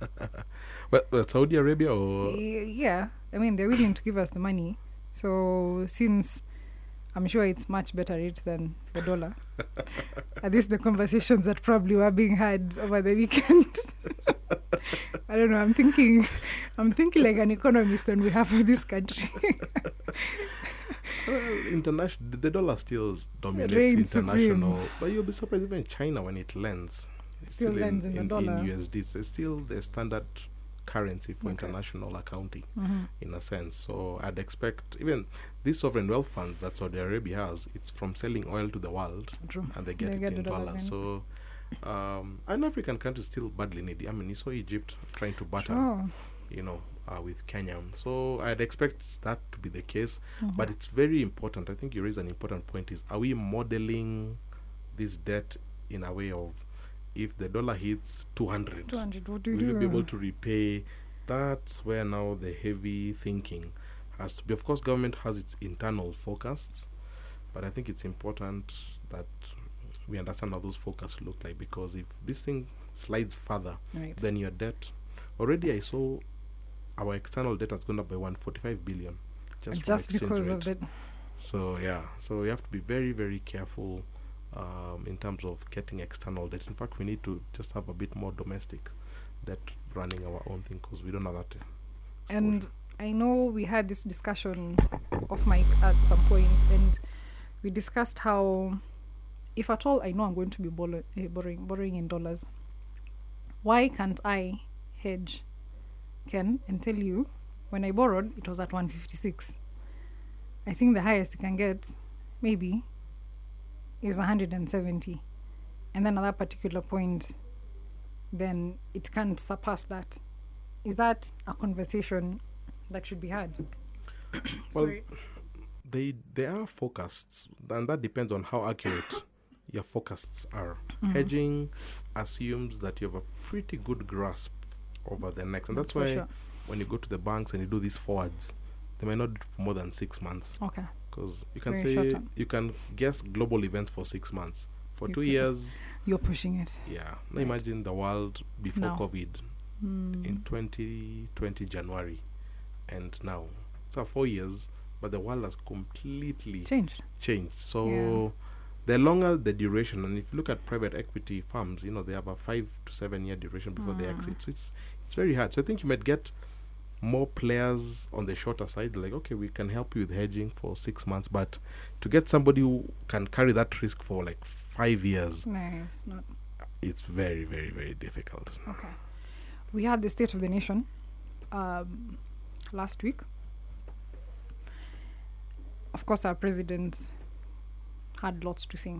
<laughs> well, Saudi Arabia or yeah, I mean, they're willing to give us the money. So since I'm sure it's much better rate than the dollar, at least the conversations that probably were being had over the weekend. <laughs> I don't know. I'm thinking, I'm thinking like an economist on behalf of this country. <laughs> <laughs> Well, international, the dollar still dominates international. supreme. But you'll be surprised even China when it lends. It's Still lends in the dollar. USD. It's still the standard currency for Okay. international accounting, Mhm. in a sense. So I'd expect even these sovereign wealth funds that Saudi Arabia has, it's from selling oil to the world, True. and they get They it get in dollars. So. Um, an African country still badly needy. I mean, you saw Egypt trying to battle Sure. you know, uh, with Kenya. So I'd expect that to be the case. Mhm. But it's very important. I think you raise an important point: is are we modeling this debt in a way of if the dollar hits 200, 200, what do you will you be able to repay? That's where now the heavy thinking has to be. Of course, government has its internal forecasts, but I think it's important that we understand how those forecasts look like because if this thing slides further, Right. then your debt. Already, I saw our external debt has gone up by 145 billion just, Just because rate. of the So yeah, so we have to be very very careful um, in terms of getting external debt. In fact, we need to just have a bit more domestic debt running our own thing because we don't have that. uh, And I know we had this discussion off mic at some point, and we discussed how, if at all I know I'm going to be borrow, uh, borrowing borrowing in dollars, why can't I hedge, Ken, and tell you when I borrowed it was at 156. I think the highest you can get, maybe, is 170, and then at that particular point, then it can't surpass that. Is that a conversation that should be had? <coughs> Well, they they are forecasts, and that depends on how accurate your forecasts are. Mhm. Hedging assumes that you have a pretty good grasp over the next, and That's that's, why sure. when you go to the banks and you do these forwards, they might not do for more than six months. Okay. Because you can Very say you can guess global events for six months. For You two years, You're pushing it. yeah. Now Right. imagine the world before Now. COVID Mm. in 2020 January, and now it's so four years, but the world has completely Changed. Changed. So Yeah. the longer the duration, and if you look at private equity firms, you know they have a five to seven year duration before they Mm. exit. So it's it's very hard. So I think you might get more players on the shorter side, like okay, we can help you with hedging for six months, but to get somebody who can carry that risk for like five years, No, it's not. it's very, very, very difficult. Okay. We had the State of the Nation um, last week. Of course, our president had lots to say.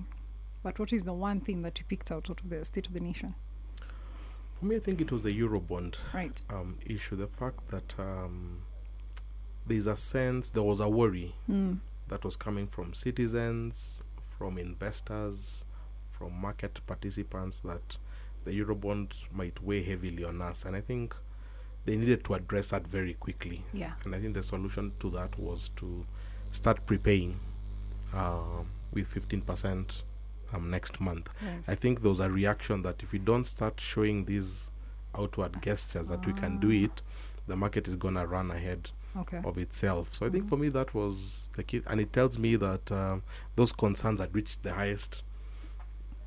But what is the one thing that you picked out out of the State of the Nation? For me, I think it was the Eurobond Right. um, issue. The fact that um, there's a sense, there was a worry Mm. that was coming from citizens, from investors, from market participants that the Eurobond might weigh heavily on us. And I think they needed to address that very quickly. Yeah. And I think the solution to that was to start prepaying uh, with 15% um, next month. Yes. I think there was a reaction that if we don't start showing these outward gestures that we can do Ah. it, the market is gonna run ahead Okay. of itself. So I think Mhm. for me that was the key, and it tells me that uh, those concerns had reached the highest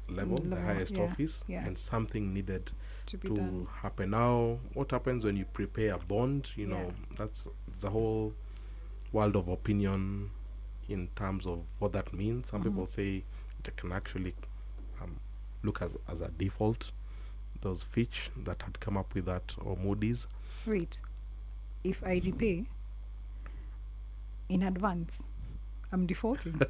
level, the highest yeah, office, yeah. and something needed To to happen. Now, what happens when you prepare a bond? You Yeah. know, that's the whole world of opinion in terms of what that means. Some Mhm. people say it can actually um, look as as a default. Those Fitch that had come up with that, or Moody's. Wait. If I repay in advance, I'm defaulting.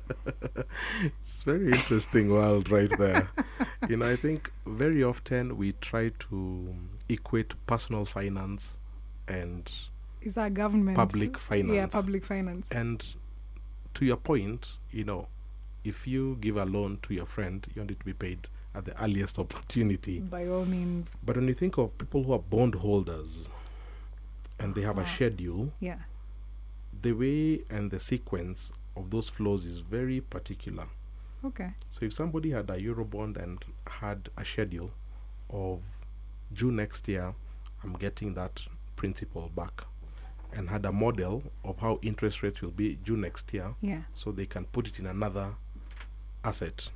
<laughs> it's very interesting world right there. <laughs> you know, I think very often we try to equate personal finance and Is that government? Public finance. Yeah, public finance. and to your point, you know, if you give a loan to your friend, you want it to be paid at the earliest opportunity. By all means. But when you think of people who are bondholders and they have a Uh-huh. schedule, Yeah. the way and the sequence of those flows is very particular. Okay. So if somebody had a Eurobond and had a schedule of June next year, I'm getting that principal back, and had a model of how interest rates will be June next year, Yeah. so they can put it in another asset.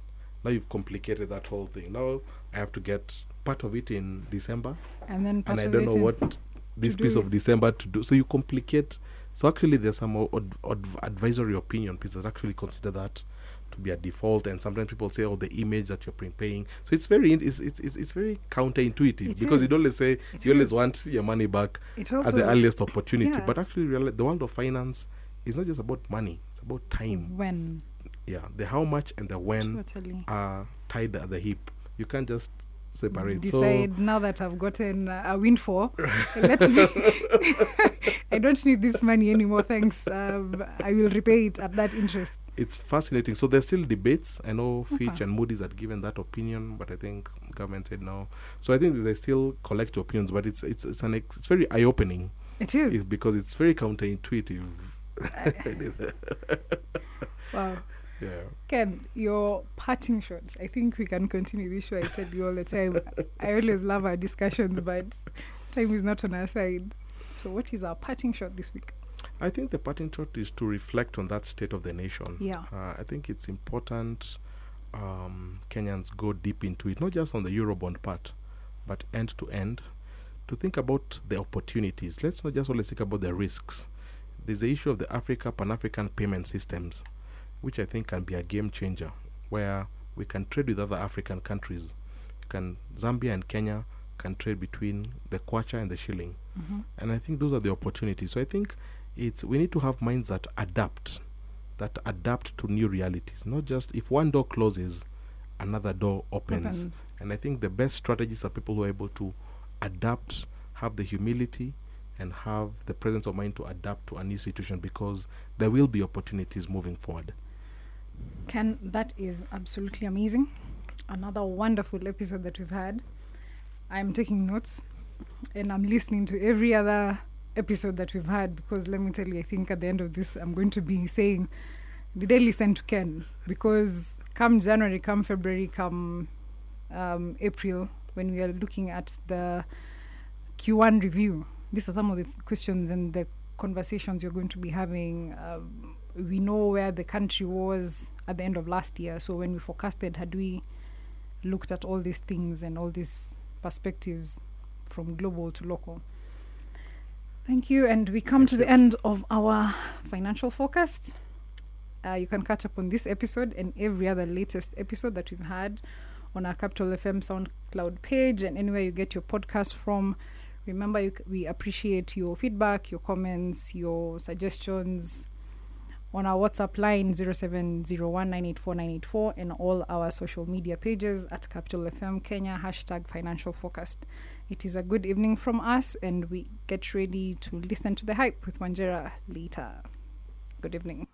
Now you've complicated that whole thing. Now I have to get part of it in December, And then and I don't know what this piece of December to do. So you complicate. So actually, there's some o- od- od- advisory opinion pieces that actually consider that to be a default, and sometimes people say, "Oh, the image that you're prepaying." So it's very, it's it's it's, it's very counterintuitive It because is. you always say It you always is. want your money back at the earliest opportunity, yeah. but actually, the world of finance is not just about money; it's about time. When. Yeah, the how much and the when Totally. are tied at the hip. You can't just separate. So Decide now that I've gotten uh, a windfall, <laughs> let me. <laughs> I don't need this money anymore, thanks. Um, I will repay it at that interest. it's fascinating. So there's still debates. I know Fitch Okay. and Moody's had given that opinion, but I think government said no. So I think they still collect opinions, but it's it's it's an ex- it's very eye opening. It is. It's because it's very counterintuitive. <laughs> Wow. Yeah. Ken, your parting shots. I think we can continue this show. I tell you all the time. I always love our discussions, but time is not on our side. So, what is our parting shot this week? I think the parting shot is to reflect on that state of the nation. Yeah. Uh, I think it's important um, Kenyans go deep into it, not just on the Eurobond part, but end to end, to think about the opportunities. Let's not just always think about the risks. There's the issue of the Africa Pan African payment systems, which I think can be a game changer, where we can trade with other African countries. You can Zambia and Kenya can trade between the kwacha and the shilling, Mhm. and I think those are the opportunities. So I think it's we need to have minds that adapt, that adapt to new realities. Not just if one door closes, another door opens. Opens. And I think the best strategies are people who are able to adapt, have the humility, and have the presence of mind to adapt to a new situation because there will be opportunities moving forward. Ken, that is absolutely amazing. Another wonderful episode that we've had. I'm taking notes and I'm listening to every other episode that we've had because let me tell you, I think at the end of this, I'm going to be saying, Did I listen to Ken? Because come January, come February, come um, April, when we are looking at the Q1 review, these are some of the questions and the conversations you're going to be having. Um, we know where the country was at the end of last year. So when we forecasted, had we looked at all these things and all these perspectives from global to local? Thank you. And we come to the end of our financial forecast. Uh, you can catch up on this episode and every other latest episode that we've had on our Capital FM SoundCloud page and anywhere you get your podcast from. Remember, you, c- we appreciate your feedback, your comments, your suggestions on our WhatsApp line 0701984984 and all our social media pages at Capital FM Kenya hashtag financial forecast. It is a good evening from us, and we get ready to listen to the hype with Wanjera later. Good evening.